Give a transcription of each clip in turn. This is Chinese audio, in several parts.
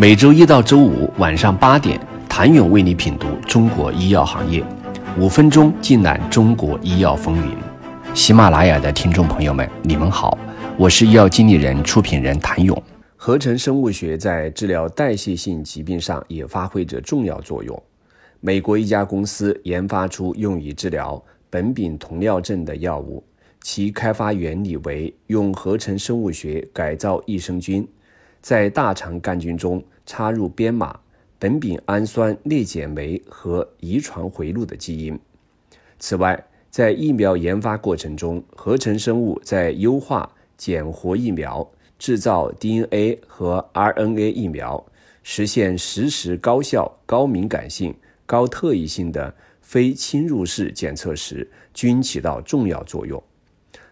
每周一到周五晚上八点，谭勇为你品读中国医药行业，五分钟尽览中国医药风云。喜马拉雅的听众朋友们，你们好，我是医药经理人、出品人谭勇。合成生物学在治疗代谢性疾病上也发挥着重要作用。美国一家公司研发出用于治疗苯丙酮尿症的药物，其开发原理为用合成生物学改造益生菌。在大肠杆菌中插入编码苯丙氨酸裂解酶和遗传回路的基因。此外，在疫苗研发过程中，合成生物在优化减活疫苗、制造 DNA 和 RNA 疫苗、实现实时高效、高敏感性、高特异性的非侵入式检测时，均起到重要作用。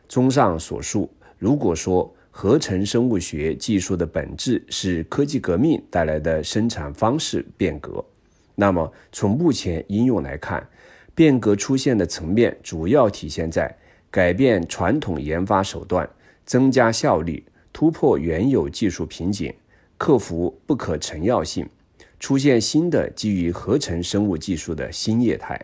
综上所述，如果说，合成生物学技术的本质是科技革命带来的生产方式变革。那么，从目前应用来看，变革出现的层面主要体现在改变传统研发手段、增加效率、突破原有技术瓶颈、克服不可成药性、出现新的基于合成生物技术的新业态。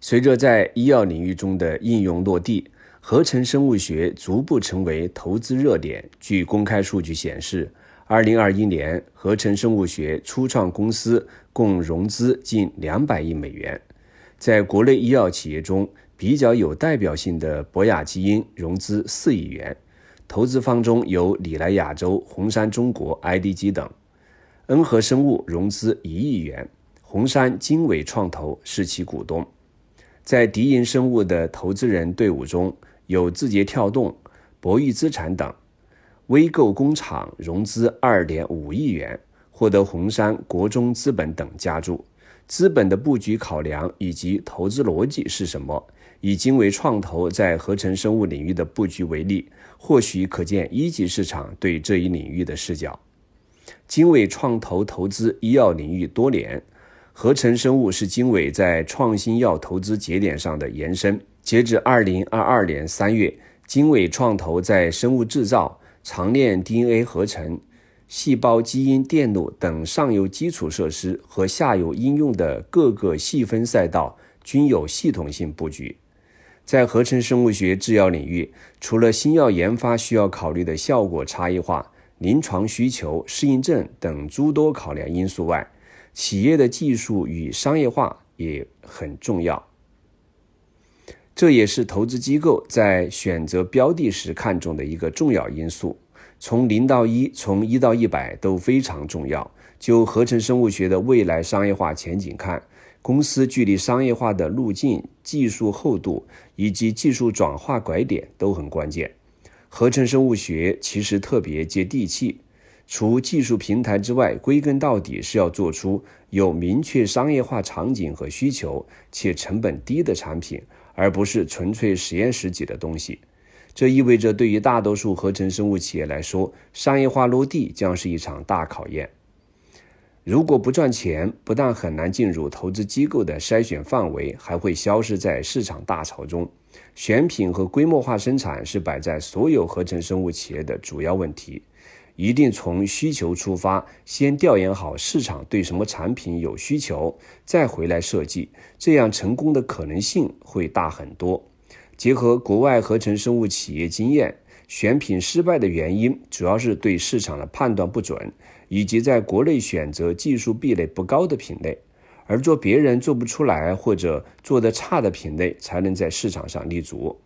随着在医药领域中的应用落地。合成生物学逐步成为投资热点。据公开数据显示，2021年合成生物学初创公司共融资近200亿美元。在国内医药企业中，比较有代表性的博雅基因融资4亿元，投资方中有里来亚洲、红杉中国、IDG 等。恩和生物融资1亿元，红杉经纬创投是其股东。在迪银生物的投资人队伍中，有字节跳动、博裕资产等，微购工厂融资二点五亿元，获得红杉、国中资本等加注。资本的布局考量以及投资逻辑是什么？以经纬创投在合成生物领域的布局为例，或许可见一级市场对这一领域的视角。经纬创投投资医药领域多年，合成生物是经纬在创新药投资节点上的延伸。截至二零二二年三月，经纬创投在生物制造、长链 DNA 合成、细胞基因电路等上游基础设施和下游应用的各个细分赛道均有系统性布局。在合成生物学制药领域，除了新药研发需要考虑的效果差异化、临床需求、适应症等诸多考量因素外，企业的技术与商业化也很重要。这也是投资机构在选择标的时看重的一个重要因素。从零到一，从一到一百都非常重要。就合成生物学的未来商业化前景看，公司距离商业化的路径、技术厚度以及技术转化拐点都很关键。合成生物学其实特别接地气，除技术平台之外，归根到底是要做出有明确商业化场景和需求且成本低的产品。而不是纯粹实验室级的东西，这意味着对于大多数合成生物企业来说，商业化落地将是一场大考验。如果不赚钱，不但很难进入投资机构的筛选范围，还会消失在市场大潮中。选品和规模化生产是摆在所有合成生物企业的主要问题。一定从需求出发，先调研好市场对什么产品有需求，再回来设计，这样成功的可能性会大很多。结合国外合成生物企业经验，选品失败的原因主要是对市场的判断不准，以及在国内选择技术壁垒不高的品类，而做别人做不出来或者做得差的品类，才能在市场上立足。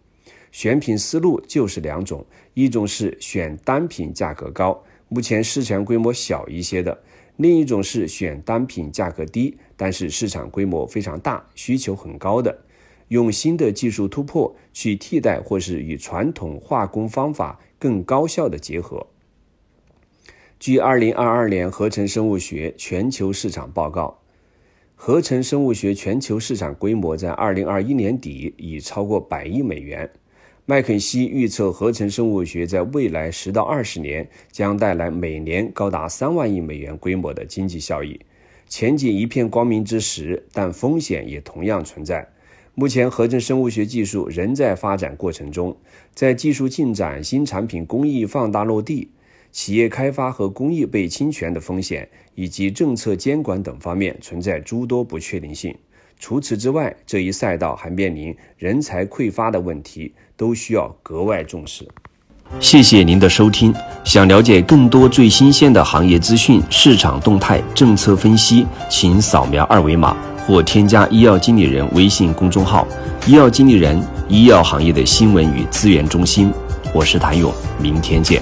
选品思路就是两种，一种是选单品价格高，目前市场规模小一些的；另一种是选单品价格低，但是市场规模非常大、需求很高的，用新的技术突破去替代或是与传统化工方法更高效的结合。据二零二二年合成生物学全球市场报告，合成生物学全球市场规模在二零二一年底已超过百亿美元。麦肯锡预测，合成生物学在未来十到二十年将带来每年高达三万亿美元规模的经济效益，前景一片光明之时，但风险也同样存在。目前，合成生物学技术仍在发展过程中，在技术进展、新产品工艺放大落地、企业开发和工艺被侵权的风险，以及政策监管等方面存在诸多不确定性。除此之外，这一赛道还面临人才匮乏的问题，都需要格外重视。谢谢您的收听。想了解更多最新鲜的行业资讯、市场动态、政策分析，请扫描二维码或添加医药经理人微信公众号“医药经理人”——医药行业的新闻与资源中心。我是谭勇，明天见。